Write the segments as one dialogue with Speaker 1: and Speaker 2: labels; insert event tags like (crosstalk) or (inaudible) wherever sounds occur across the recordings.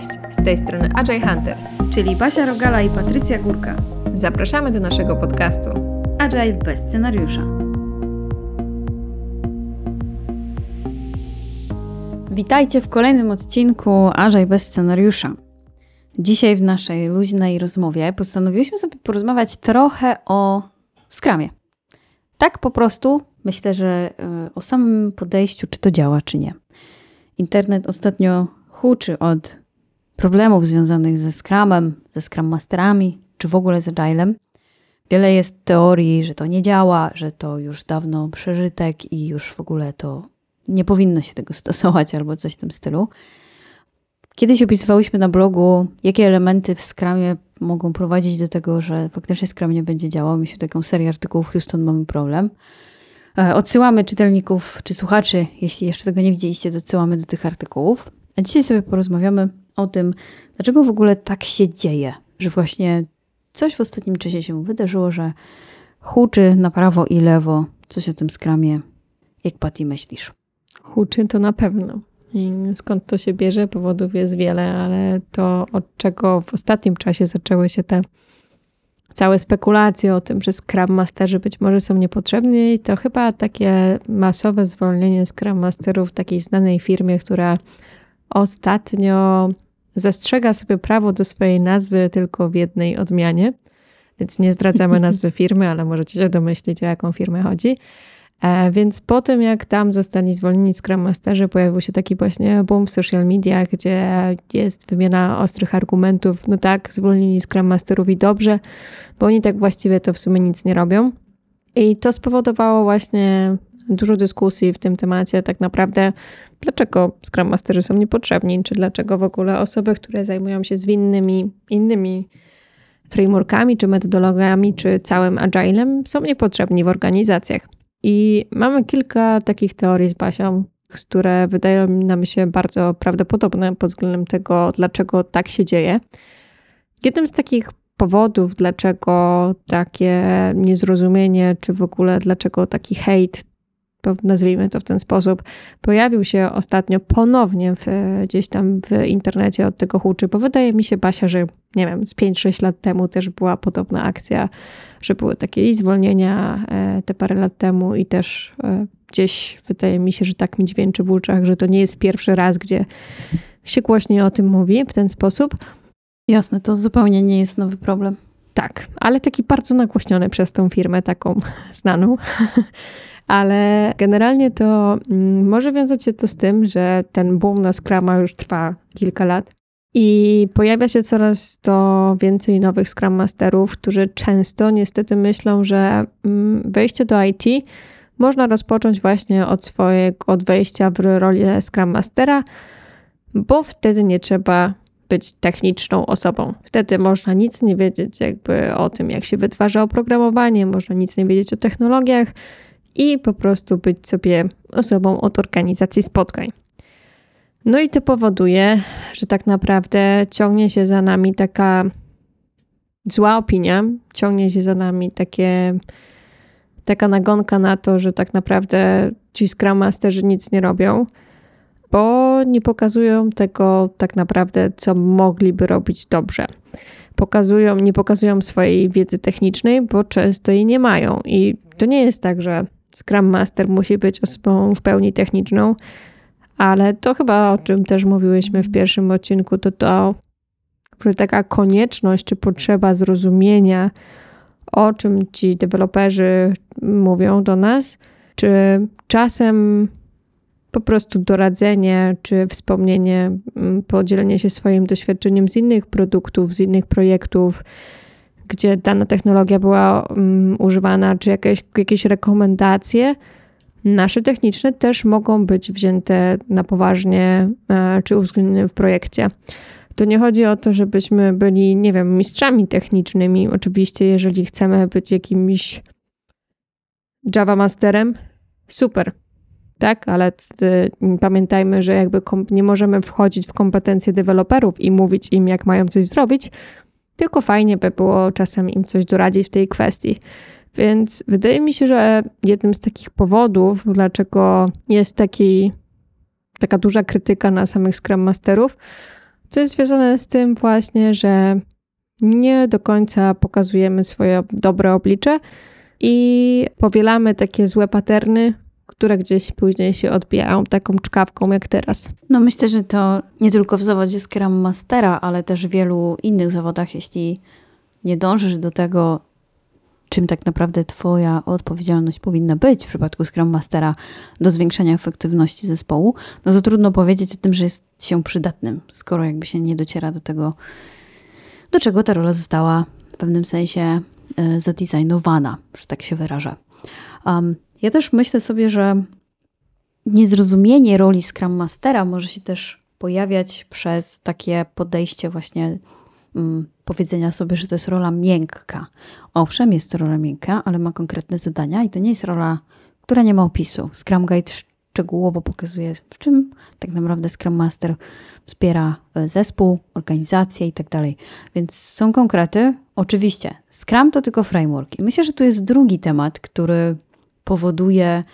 Speaker 1: Cześć, z tej strony Agile Hunters,
Speaker 2: czyli Basia Rogala i Patrycja Górka.
Speaker 1: Zapraszamy do naszego podcastu
Speaker 2: Agile bez scenariusza. Witajcie w kolejnym odcinku Agile bez scenariusza. Dzisiaj w naszej luźnej rozmowie postanowiliśmy sobie porozmawiać trochę o skramie. Tak po prostu myślę, że e, o samym podejściu, czy to działa, czy nie. Internet ostatnio huczy od problemów związanych ze Scrumem, ze Scrum Masterami, czy w ogóle z Agilem. Wiele jest teorii, że to nie działa, że to już dawno przeżytek i już w ogóle to nie powinno się tego (laughs) stosować albo coś w tym stylu. Kiedyś opisywałyśmy na blogu, jakie elementy w Scrumie mogą prowadzić do tego, że faktycznie Scrum nie będzie działał. Mieliśmy taką serię artykułów Houston Mamy Problem. E, odsyłamy czytelników czy słuchaczy, jeśli jeszcze tego nie widzieliście, to odsyłamy do tych artykułów. A dzisiaj sobie porozmawiamy o tym, dlaczego w ogóle tak się dzieje, że właśnie coś w ostatnim czasie się wydarzyło, że huczy na prawo i lewo. Coś o tym skramie. Jak Patty myślisz?
Speaker 3: Huczy to na pewno. I skąd to się bierze? Powodów jest wiele, ale to od czego w ostatnim czasie zaczęły się te całe spekulacje o tym, że Scrum Masterzy być może są niepotrzebni, to chyba takie masowe zwolnienie Scrum Masterów w takiej znanej firmie, która ostatnio zastrzega sobie prawo do swojej nazwy tylko w jednej odmianie. Więc nie zdradzamy (laughs) nazwy firmy, ale możecie się domyślić, o jaką firmę chodzi. E, więc po tym, jak tam zostali zwolnieni Scrum Masterzy, pojawił się taki właśnie boom w social media, gdzie jest wymiana ostrych argumentów. No tak, zwolnili Scrum Masterów i dobrze, bo oni tak właściwie to w sumie nic nie robią. I to spowodowało właśnie dużo dyskusji w tym temacie, tak naprawdę, dlaczego Scrum Masterzy są niepotrzebni, czy dlaczego w ogóle osoby, które zajmują się zwinnymi, innymi frameworkami, czy metodologiami, czy całym agilem, są niepotrzebni w organizacjach. I mamy kilka takich teorii z Basią, które wydają nam się bardzo prawdopodobne pod względem tego, dlaczego tak się dzieje. Jednym z takich powodów, dlaczego takie niezrozumienie, czy w ogóle dlaczego taki hejt nazwijmy to w ten sposób, pojawił się ostatnio ponownie w, gdzieś tam w internecie od tego huczy, bo wydaje mi się, Basia, że nie wiem, z 5-6 lat temu też była podobna akcja, że były takie i zwolnienia e, te parę lat temu i też e, gdzieś wydaje mi się, że tak mi dźwięczy w uszach, że to nie jest pierwszy raz, gdzie się głośniej o tym mówi w ten sposób.
Speaker 2: Jasne, to zupełnie nie jest nowy problem.
Speaker 3: Tak, ale taki bardzo nagłośniony przez tą firmę taką znaną. Ale generalnie to mm, może wiązać się to z tym, że ten boom na Scrama już trwa kilka lat i pojawia się coraz to więcej nowych Scrum Masterów, którzy często niestety myślą, że mm, wejście do IT można rozpocząć właśnie od swojego, od wejścia w rolę Scrum Mastera, bo wtedy nie trzeba być techniczną osobą. Wtedy można nic nie wiedzieć jakby o tym, jak się wytwarza oprogramowanie, można nic nie wiedzieć o technologiach, i po prostu być sobie osobą od organizacji spotkań. No i to powoduje, że tak naprawdę ciągnie się za nami taka zła opinia, ciągnie się za nami takie, taka nagonka na to, że tak naprawdę ci Scrum Masterzy nic nie robią, bo nie pokazują tego tak naprawdę, co mogliby robić dobrze. Pokazują, nie pokazują swojej wiedzy technicznej, bo często jej nie mają. I to nie jest tak, że Scrum Master musi być osobą w pełni techniczną, ale to chyba o czym też mówiłyśmy w pierwszym odcinku, to to, że taka konieczność czy potrzeba zrozumienia, o czym ci deweloperzy mówią do nas, czy czasem po prostu doradzenie, czy wspomnienie, mm, podzielenie się swoim doświadczeniem z innych produktów, z innych projektów, gdzie dana technologia była um, używana, czy jakieś, jakieś rekomendacje nasze techniczne też mogą być wzięte na poważnie e, czy uwzględnione w projekcie. To nie chodzi o to, żebyśmy byli, nie wiem, mistrzami technicznymi. Oczywiście, jeżeli chcemy być jakimś Java Masterem, super, tak? Ale pamiętajmy, że jakby nie możemy wchodzić w kompetencje deweloperów i mówić im, jak mają coś zrobić, tylko fajnie by było czasem im coś doradzić w tej kwestii. Więc wydaje mi się, że jednym z takich powodów, dlaczego jest taki, taka duża krytyka na samych Scrum Masterów, To jest związane z tym właśnie, że nie do końca pokazujemy swoje dobre oblicze i powielamy takie złe paterny, które gdzieś później się odbijają taką czkawką jak teraz.
Speaker 2: No myślę, że to nie tylko w zawodzie Scrum Mastera, ale też w wielu innych zawodach, jeśli nie dążysz do tego, czym tak naprawdę Twoja odpowiedzialność powinna być w przypadku Scrum Mastera do zwiększenia efektywności zespołu, no to trudno powiedzieć o tym, że jest się przydatnym, skoro jakby się nie dociera do tego, do czego ta rola została w pewnym sensie y, zadesignowana, że tak się wyrażę. Um, ja też myślę sobie, że niezrozumienie roli Scrum Mastera może się też pojawiać przez takie podejście właśnie um, powiedzenia sobie, że to jest rola miękka. Owszem, jest to rola miękka, ale ma konkretne zadania i to nie jest rola, która nie ma opisu. Scrum Guide szczegółowo pokazuje, w czym tak naprawdę Scrum Master wspiera e, zespół, organizację i tak dalej. Więc są konkrety. Oczywiście, Scrum to tylko framework. I myślę, że tu jest drugi temat, który powoduje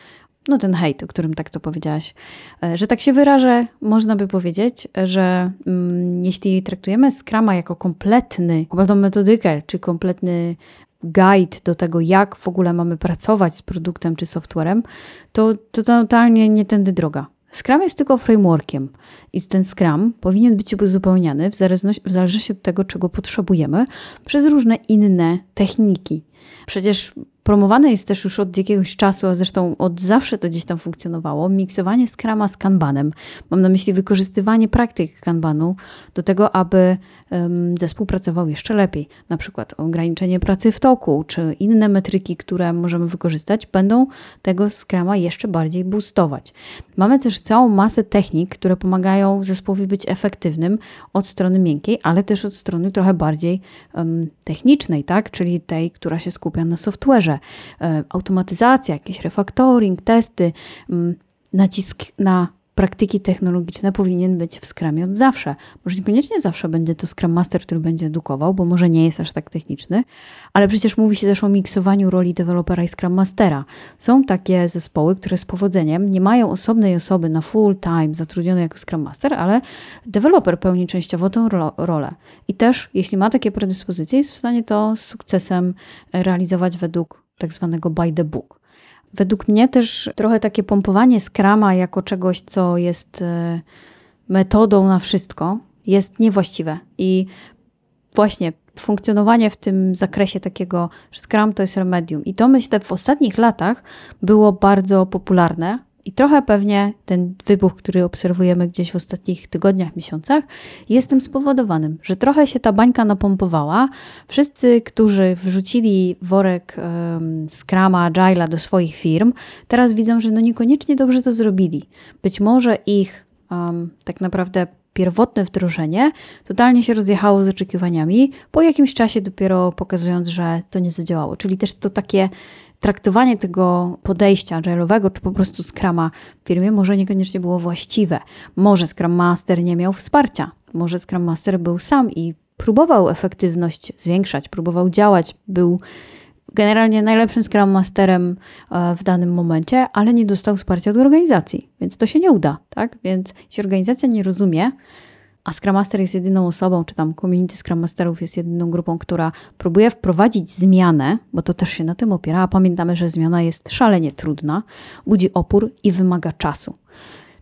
Speaker 2: no ten hejt, o którym tak to powiedziałaś, e, że tak się wyrażę, można by powiedzieć, że mm, jeśli traktujemy Scrama jako kompletny, kompletną metodykę, czy kompletny guide do tego, jak w ogóle mamy pracować z produktem czy softwarem, to, to totalnie nie tędy droga. Scrum jest tylko frameworkiem i ten Scrum powinien być uzupełniany w zależności, w zależności od tego, czego potrzebujemy, przez różne inne techniki. Przecież promowane jest też już od jakiegoś czasu, a zresztą od zawsze to gdzieś tam funkcjonowało, miksowanie Scrama z Kanbanem. Mam na myśli wykorzystywanie praktyk Kanbanu do tego, aby um, zespół pracował jeszcze lepiej. Na przykład ograniczenie pracy w toku, czy inne metryki, które możemy wykorzystać, będą tego Scrama jeszcze bardziej boostować. Mamy też całą masę technik, które pomagają zespołowi być efektywnym od strony miękkiej, ale też od strony trochę bardziej um, technicznej, tak? czyli tej, która się skupia na software'ze. E, automatyzacja, jakiś refactoring, testy, mm, nacisk na praktyki technologiczne powinien być w Scrumie od zawsze. Może niekoniecznie zawsze będzie to Scrum Master, który będzie edukował, bo może nie jest aż tak techniczny, ale przecież mówi się też o miksowaniu roli dewelopera i Scrum Mastera. Są takie zespoły, które z powodzeniem nie mają osobnej osoby na full time zatrudnionej jako Scrum Master, ale deweloper pełni częściowo tę ro rolę. I też, jeśli ma takie predyspozycje, jest w stanie to z sukcesem realizować według tak zwanego by the book. Według mnie też trochę takie pompowanie skrama jako czegoś, co jest e, metodą na wszystko, jest niewłaściwe. I właśnie funkcjonowanie w tym zakresie takiego, że Scrum to jest remedium. I to myślę w ostatnich latach było bardzo popularne, i trochę pewnie ten wybuch, który obserwujemy gdzieś w ostatnich tygodniach, miesiącach, jest tym spowodowanym, że trochę się ta bańka napompowała. Wszyscy, którzy wrzucili worek um, Scrama, Agile'a do swoich firm, teraz widzą, że no niekoniecznie dobrze to zrobili. Być może ich um, tak naprawdę pierwotne wdrożenie totalnie się rozjechało z oczekiwaniami, po jakimś czasie dopiero pokazując, że to nie zadziałało. Czyli też to takie traktowanie tego podejścia agile'owego, czy po prostu Scrama w firmie może niekoniecznie było właściwe. Może Scrum Master nie miał wsparcia, może Scrum Master był sam i próbował efektywność zwiększać, próbował działać, był generalnie najlepszym Scrum Masterem e, w danym momencie, ale nie dostał wsparcia od organizacji, więc to się nie uda, tak? Więc jeśli organizacja nie rozumie, a Scrum Master jest jedyną osobą, czy tam community Scrum Masterów jest jedyną grupą, która próbuje wprowadzić zmianę, bo to też się na tym opiera, a pamiętamy, że zmiana jest szalenie trudna, budzi opór i wymaga czasu.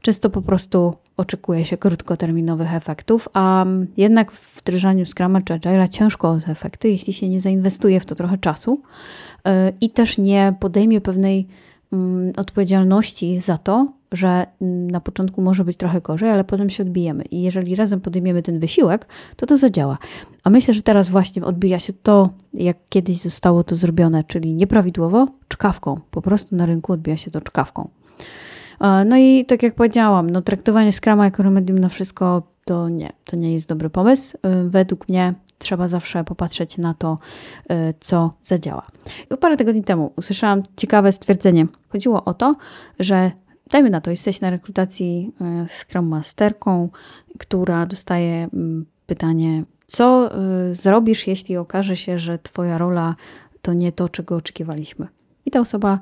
Speaker 2: Często po prostu oczekuje się krótkoterminowych efektów, a jednak w wdrażaniu Scruma czy Agile'a ciężko o te efekty, jeśli się nie zainwestuje w to trochę czasu yy, i też nie podejmie pewnej mm, odpowiedzialności za to, że mm, na początku może być trochę gorzej, ale potem się odbijemy. I jeżeli razem podejmiemy ten wysiłek, to to zadziała. A myślę, że teraz właśnie odbija się to, jak kiedyś zostało to zrobione, czyli nieprawidłowo, czkawką. Po prostu na rynku odbija się to czkawką. No i tak jak powiedziałam, no, traktowanie Scrama jako remedium na wszystko to nie, to nie jest dobry pomysł. Y, według mnie trzeba zawsze popatrzeć na to, y, co zadziała. I parę tygodni temu usłyszałam ciekawe stwierdzenie. Chodziło o to, że dajmy na to, jesteś na rekrutacji e, Scrum Masterką, która dostaje mm, pytanie, co e, zrobisz, jeśli okaże się, że Twoja rola to nie to, czego oczekiwaliśmy. I ta osoba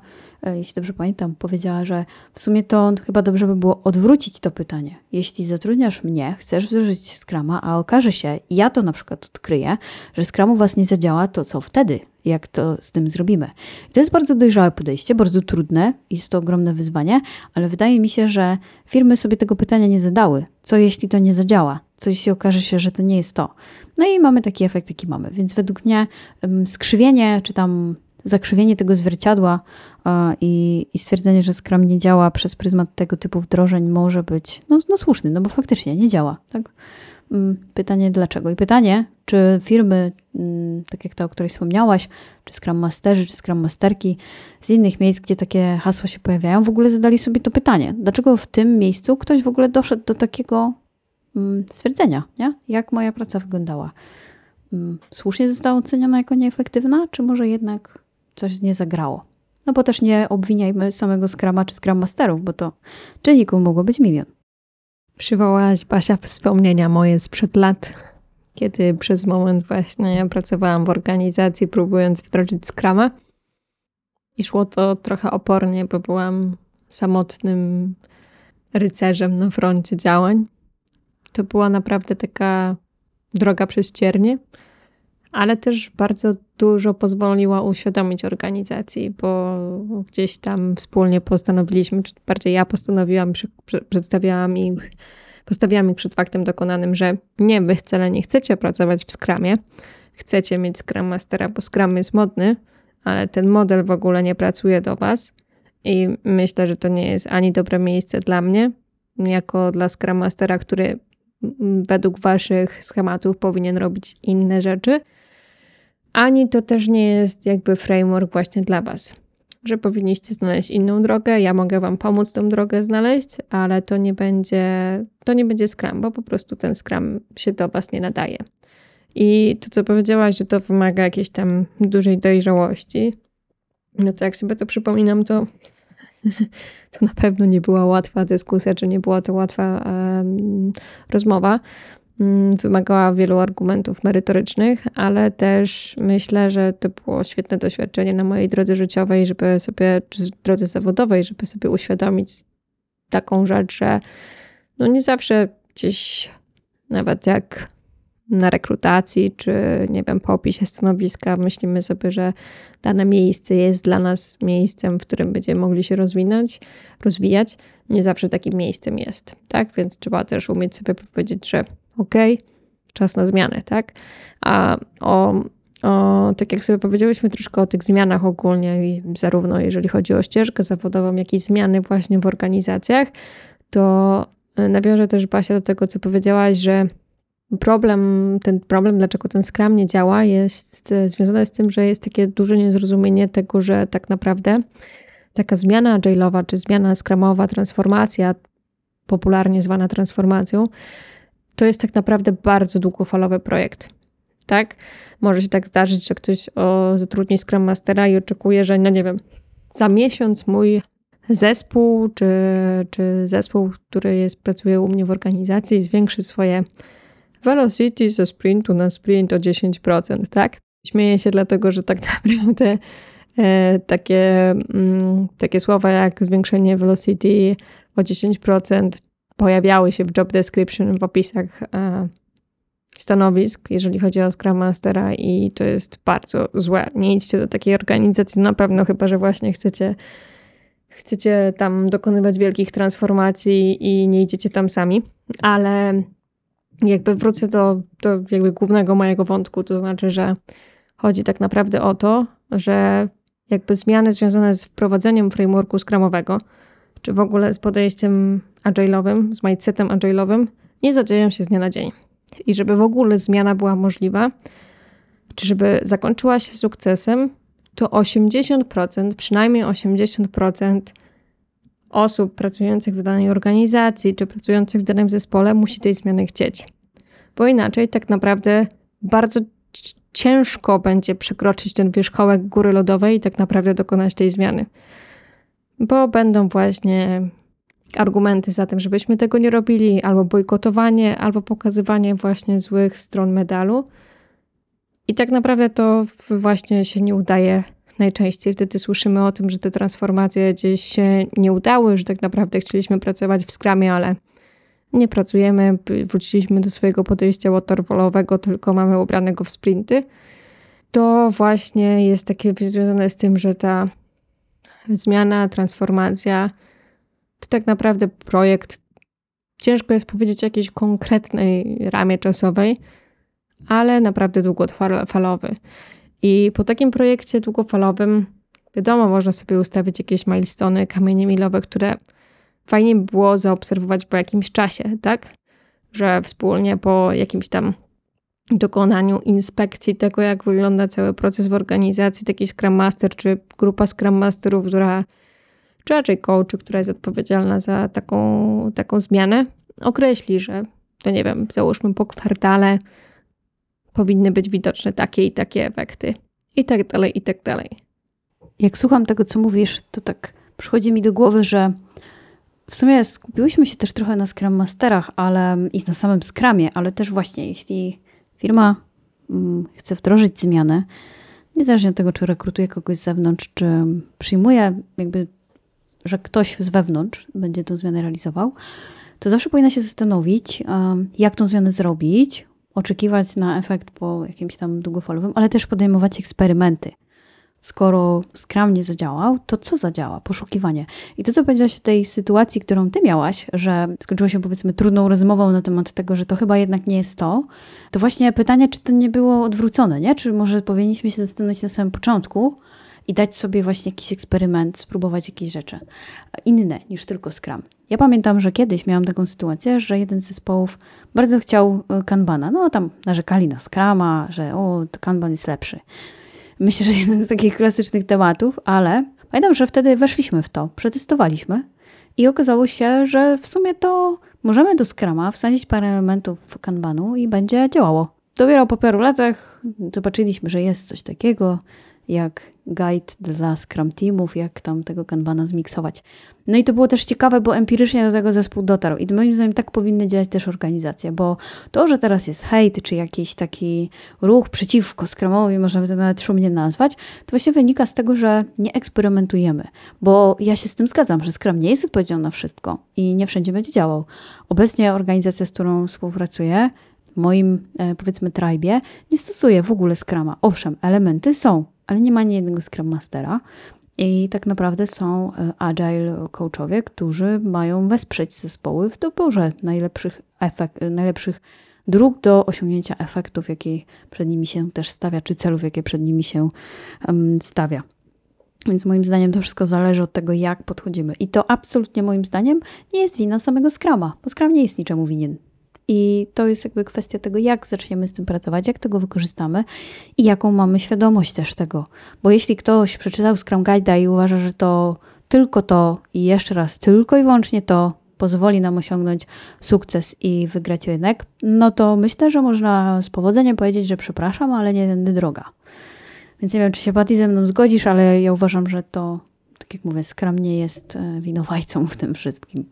Speaker 2: jeśli dobrze pamiętam, powiedziała, że w sumie to chyba dobrze by było odwrócić to pytanie. Jeśli zatrudniasz mnie, chcesz wdrożyć Scrama, a okaże się, ja to na przykład odkryję, że Scrum u was nie zadziała, to co wtedy? Jak to z tym zrobimy? I to jest bardzo dojrzałe podejście, bardzo trudne, jest to ogromne wyzwanie, ale wydaje mi się, że firmy sobie tego pytania nie zadały. Co jeśli to nie zadziała? Co jeśli okaże się, że to nie jest to? No i mamy taki efekt, jaki mamy. Więc według mnie skrzywienie, czy tam zakrzywienie tego zwierciadła a, i, i stwierdzenie, że Scrum nie działa przez pryzmat tego typu wdrożeń może być no, no słuszny, no bo faktycznie nie działa. Tak? Mm, Pytanie dlaczego? I pytanie, czy firmy, mm, tak jak ta, o której wspomniałaś, czy Scrum Masterzy, czy Scrum Masterki z innych miejsc, gdzie takie hasła się pojawiają, w ogóle zadali sobie to pytanie. Dlaczego w tym miejscu ktoś w ogóle doszedł do takiego mm, stwierdzenia, nie? jak moja praca wyglądała? Słusznie została oceniona jako nieefektywna, czy może jednak coś nie zagrało? No bo też nie obwiniajmy samego Scrama czy Scrum Masterów, bo to czynników mogło być milion.
Speaker 3: Przywołałaś, Basia, wspomnienia moje sprzed lat, kiedy przez moment właśnie pracowałam w organizacji, próbując wdrożyć Scrama. I szło to trochę opornie, bo byłam samotnym rycerzem na froncie działań. To była naprawdę taka droga przez ciernie, ale też bardzo dużo pozwoliła uświadomić organizacji, bo gdzieś tam wspólnie postanowiliśmy, czy bardziej ja postanowiłam, przedstawiałam im, postawiłam ich przed faktem dokonanym, że nie, wy wcale nie chcecie pracować w Scrumie, chcecie mieć Scrum Mastera, bo Scrum jest modny, ale ten model w ogóle nie pracuje do was. I myślę, że to nie jest ani dobre miejsce dla mnie, jako dla Scrum Mastera, który według waszych schematów powinien robić inne rzeczy, ani to też nie jest jakby framework właśnie dla Was. Że powinniście znaleźć inną drogę, ja mogę Wam pomóc tą drogę znaleźć, ale to nie będzie, to nie będzie Scrum, bo po prostu ten Scrum się do Was nie nadaje. I to, co powiedziałaś, że to wymaga jakiejś tam dużej dojrzałości, no to jak sobie to przypominam, to, (laughs) to na pewno nie była łatwa dyskusja, czy nie była to łatwa em, rozmowa wymagała wielu argumentów merytorycznych, ale też myślę, że to było świetne doświadczenie na mojej drodze życiowej, żeby sobie, czy drodze zawodowej, żeby sobie uświadomić taką rzecz, że no nie zawsze gdzieś, nawet jak na rekrutacji, czy nie wiem, po opisie stanowiska, myślimy sobie, że dane miejsce jest dla nas miejscem, w którym będziemy mogli się rozwinąć, rozwijać. Nie zawsze takim miejscem jest, tak? Więc trzeba też umieć sobie powiedzieć, że ok, czas na zmianę, tak? A o, o, tak jak sobie powiedziałyśmy troszkę o tych zmianach ogólnie, i zarówno jeżeli chodzi o ścieżkę zawodową, jak i zmiany właśnie w organizacjach, to y, nawiążę też Basia do tego, co powiedziałaś, że problem, ten problem, dlaczego ten Scrum nie działa, jest y, związany z tym, że jest takie duże niezrozumienie tego, że tak naprawdę taka zmiana agile'owa, czy zmiana scrumowa, transformacja, popularnie zwana transformacją, to jest tak naprawdę bardzo długofalowy projekt. Tak? Może się tak zdarzyć, że ktoś o, zatrudni Scrum Mastera i oczekuje, że no nie wiem, za miesiąc mój zespół, czy, czy zespół, który jest, pracuje u mnie w organizacji, zwiększy swoje velocity ze sprintu na sprint o 10%, tak? Śmieję się dlatego, że tak (laughs) naprawdę e, takie, mm, takie słowa jak zwiększenie velocity o 10% pojawiały się w job description, w opisach e, stanowisk, jeżeli chodzi o Scrum Mastera i to jest bardzo złe. Nie idźcie do takiej organizacji na pewno, chyba że właśnie chcecie, chcecie tam dokonywać wielkich transformacji i nie idziecie tam sami, ale jakby wrócę do, do jakby głównego mojego wątku, to znaczy, że chodzi tak naprawdę o to, że jakby zmiany związane z wprowadzeniem frameworku scrumowego, czy w ogóle z podejściem agile'owym, z mindsetem agile'owym, nie zadzieją się z dnia na dzień. I żeby w ogóle zmiana była możliwa, czy żeby zakończyła się sukcesem, to 80%, przynajmniej 80% osób pracujących w danej organizacji, czy pracujących w danym zespole musi tej zmiany chcieć. Bo inaczej tak naprawdę bardzo ciężko będzie przekroczyć ten wierzchołek góry lodowej i tak naprawdę dokonać tej zmiany. Bo będą właśnie argumenty za tym, żebyśmy tego nie robili, albo bojkotowanie, albo pokazywanie właśnie złych stron medalu. I tak naprawdę to właśnie się nie udaje najczęściej. Wtedy słyszymy o tym, że te transformacje gdzieś się nie udały, że tak naprawdę chcieliśmy pracować w skramie, ale nie pracujemy, wróciliśmy do swojego podejścia waterfallowego, tylko mamy ubranego w sprinty, to właśnie jest takie związane z tym, że ta zmiana, transformacja to tak naprawdę projekt. Ciężko jest powiedzieć o jakiejś konkretnej ramie czasowej, ale naprawdę długofalowy. I po takim projekcie długofalowym, wiadomo, można sobie ustawić jakieś milestone, kamienie milowe, które fajnie by było zaobserwować po jakimś czasie, tak? Że wspólnie po jakimś tam dokonaniu inspekcji tego, jak wygląda cały proces w organizacji, taki Scrum Master czy grupa Scrum Masterów, która, czy raczej coach, która jest odpowiedzialna za taką, taką zmianę, określi, że to nie wiem, załóżmy po kwartale powinny być widoczne takie i takie efekty. I tak dalej, i tak dalej.
Speaker 2: Jak słucham tego, co mówisz, to tak przychodzi mi do głowy, że w sumie skupiłyśmy się też trochę na Scrum Masterach ale, i na samym Scrumie, ale też właśnie jeśli firma mm, chce wdrożyć zmianę, niezależnie od tego, czy rekrutuje kogoś z zewnątrz, czy przyjmuje jakby, że ktoś z wewnątrz będzie tę zmianę realizował, to zawsze powinna się zastanowić, jak tą zmianę zrobić, oczekiwać na efekt po jakimś tam długofalowym, ale też podejmować eksperymenty skoro Scrum nie zadziałał, to co zadziała? Poszukiwanie. I to, co powiedziałaś w tej sytuacji, którą ty miałaś, że skończyło się powiedzmy trudną rozmową na temat tego, że to chyba jednak nie jest to, to właśnie pytanie, czy to nie było odwrócone, nie? Czy może powinniśmy się zastanowić na samym początku i dać sobie właśnie jakiś eksperyment, spróbować jakieś rzeczy inne niż tylko Scrum. Ja pamiętam, że kiedyś miałam taką sytuację, że jeden z zespołów bardzo chciał e, Kanbana. No tam narzekali na Scrama, że o, Kanban jest lepszy. Myślę, że jeden z takich klasycznych tematów, ale pamiętam, że wtedy weszliśmy w to, przetestowaliśmy i okazało się, że w sumie to możemy do Scrama wsadzić parę elementów Kanbanu i będzie działało. Dopiero po paru latach zobaczyliśmy, że jest coś takiego, jak guide dla Scrum Teamów, jak tam tego kanbana zmiksować. No i to było też ciekawe, bo empirycznie do tego zespół dotarł. I moim zdaniem tak powinny działać też organizacje, bo to, że teraz jest hejt, czy jakiś taki ruch przeciwko Scrumowi, możemy to nawet szumnie nazwać, to właśnie wynika z tego, że nie eksperymentujemy. Bo ja się z tym zgadzam, że Scrum nie jest odpowiedzią na wszystko i nie wszędzie będzie działał. Obecnie organizacja, z którą współpracuję, w moim, e, powiedzmy, tribie, nie stosuje w ogóle Scrama. Owszem, elementy są, ale nie ma ani jednego Scrum Mastera. I tak naprawdę są e, agile coachowie, którzy mają wesprzeć zespoły w doborze najlepszych, efekt, najlepszych dróg do osiągnięcia efektów, jakie przed nimi się też stawia, czy celów, jakie przed nimi się stawia. Więc moim zdaniem to wszystko zależy od tego, jak podchodzimy. I to absolutnie moim zdaniem nie jest wina samego Scrama, bo Scrum nie jest niczemu winien. I to jest jakby kwestia tego, jak zaczniemy z tym pracować, jak tego wykorzystamy i jaką mamy świadomość też tego. Bo jeśli ktoś przeczytał Scrum Guide'a i uważa, że to tylko to i jeszcze raz tylko i wyłącznie to pozwoli nam osiągnąć sukces i wygrać rynek, no to myślę, że można z powodzeniem powiedzieć, że przepraszam, ale nie tędy droga. Więc nie wiem, czy się Patty ze mną zgodzisz, ale ja uważam, że to, tak jak mówię, Scrum nie jest e, winowajcą w tym wszystkim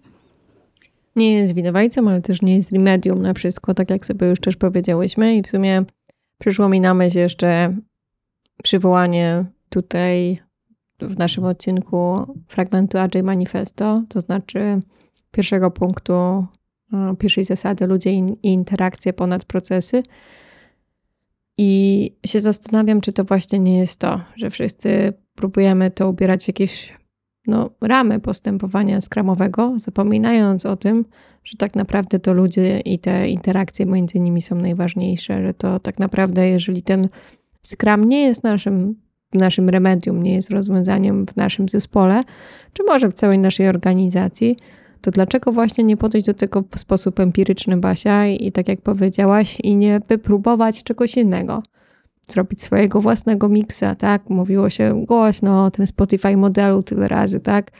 Speaker 3: nie jest winowajcą, ale też nie jest remedium na wszystko, tak jak sobie już też powiedziałyśmy. I w sumie przyszło mi na myśl jeszcze przywołanie tutaj w naszym odcinku fragmentu Agile Manifesto, to znaczy pierwszego punktu, e, pierwszej zasady ludzie i interakcje ponad procesy. I się zastanawiam, czy to właśnie nie jest to, że wszyscy próbujemy to ubierać w jakieś no, ramy postępowania skramowego, zapominając o tym, że tak naprawdę to ludzie i te interakcje między nimi są najważniejsze, że to tak naprawdę, jeżeli ten skram nie jest naszym, naszym remedium, nie jest rozwiązaniem w naszym zespole, czy może w całej naszej organizacji, to dlaczego właśnie nie podejść do tego w sposób empiryczny, Basia, i tak jak powiedziałaś, i nie wypróbować czegoś innego? Zrobić swojego własnego miksa, tak? Mówiło się głośno o tym Spotify modelu tyle razy, tak?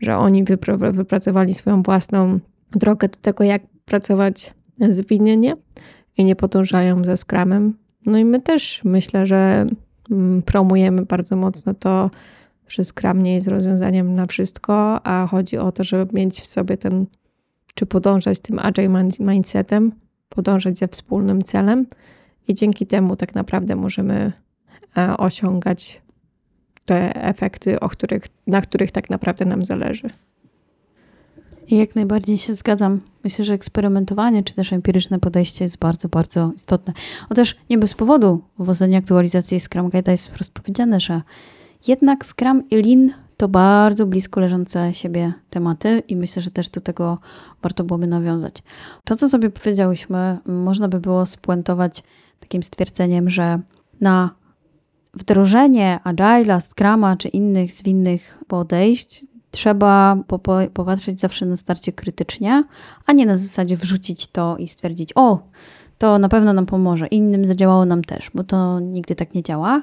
Speaker 3: Że oni wypra wypracowali swoją własną drogę do tego, jak pracować zwinnie i nie podążają za skramem. No i my też myślę, że mm, promujemy bardzo mocno to, że skram nie jest rozwiązaniem na wszystko, a chodzi o to, żeby mieć w sobie ten, czy podążać tym agile mindsetem, podążać za wspólnym celem i dzięki temu tak naprawdę możemy e, osiągać te efekty, o których, na których tak naprawdę nam zależy.
Speaker 2: Jak najbardziej się zgadzam. Myślę, że eksperymentowanie czy też empiryczne podejście jest bardzo, bardzo istotne. O też nie bez powodu w ostatniej aktualizacji Scrum Guide'a jest wprost powiedziane, że jednak Scrum i Lean to bardzo blisko leżące siebie tematy i myślę, że też do tego warto byłoby nawiązać. To, co sobie powiedziałyśmy, można by było spuentować takim stwierdzeniem, że na wdrożenie Agile'a, Scrama czy innych zwinnych podejść trzeba popatrzeć zawsze na starcie krytycznie, a nie na zasadzie wrzucić to i stwierdzić, o, to na pewno nam pomoże, innym zadziałało nam też, bo to nigdy tak nie działa.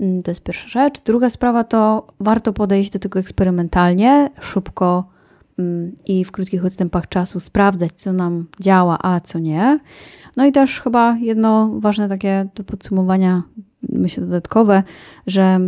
Speaker 2: Mm, To jest pierwsza rzecz. Druga sprawa to warto podejść do tego eksperymentalnie, szybko i w krótkich odstępach czasu sprawdzać, co nam działa, a co nie. No i też chyba jedno ważne takie do podsumowania, myślę dodatkowe, że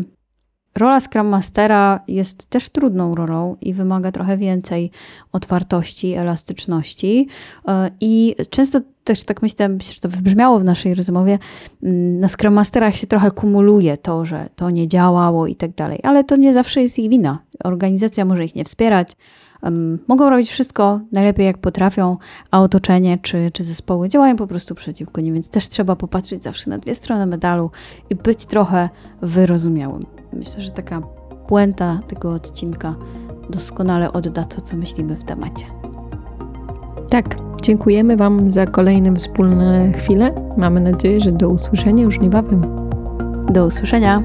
Speaker 2: rola Scrum Mastera jest też trudną rolą i wymaga trochę więcej otwartości, elastyczności. E, I często też tak myślę, myślę, że to wybrzmiało w naszej rozmowie, mm, na Scrum Masterach się trochę kumuluje to, że to nie działało i tak dalej, ale to nie zawsze jest ich wina. Organizacja może ich nie wspierać, mogą robić wszystko najlepiej jak potrafią, a otoczenie czy, czy zespoły działają po prostu przeciwko nim, więc też trzeba popatrzeć zawsze na dwie strony medalu i być trochę wyrozumiałym. Myślę, że taka puenta tego odcinka doskonale odda to, co myślimy w temacie.
Speaker 3: Tak, dziękujemy Wam za kolejne wspólne chwile. Mamy nadzieję, że do usłyszenia już niebawem.
Speaker 2: Do usłyszenia!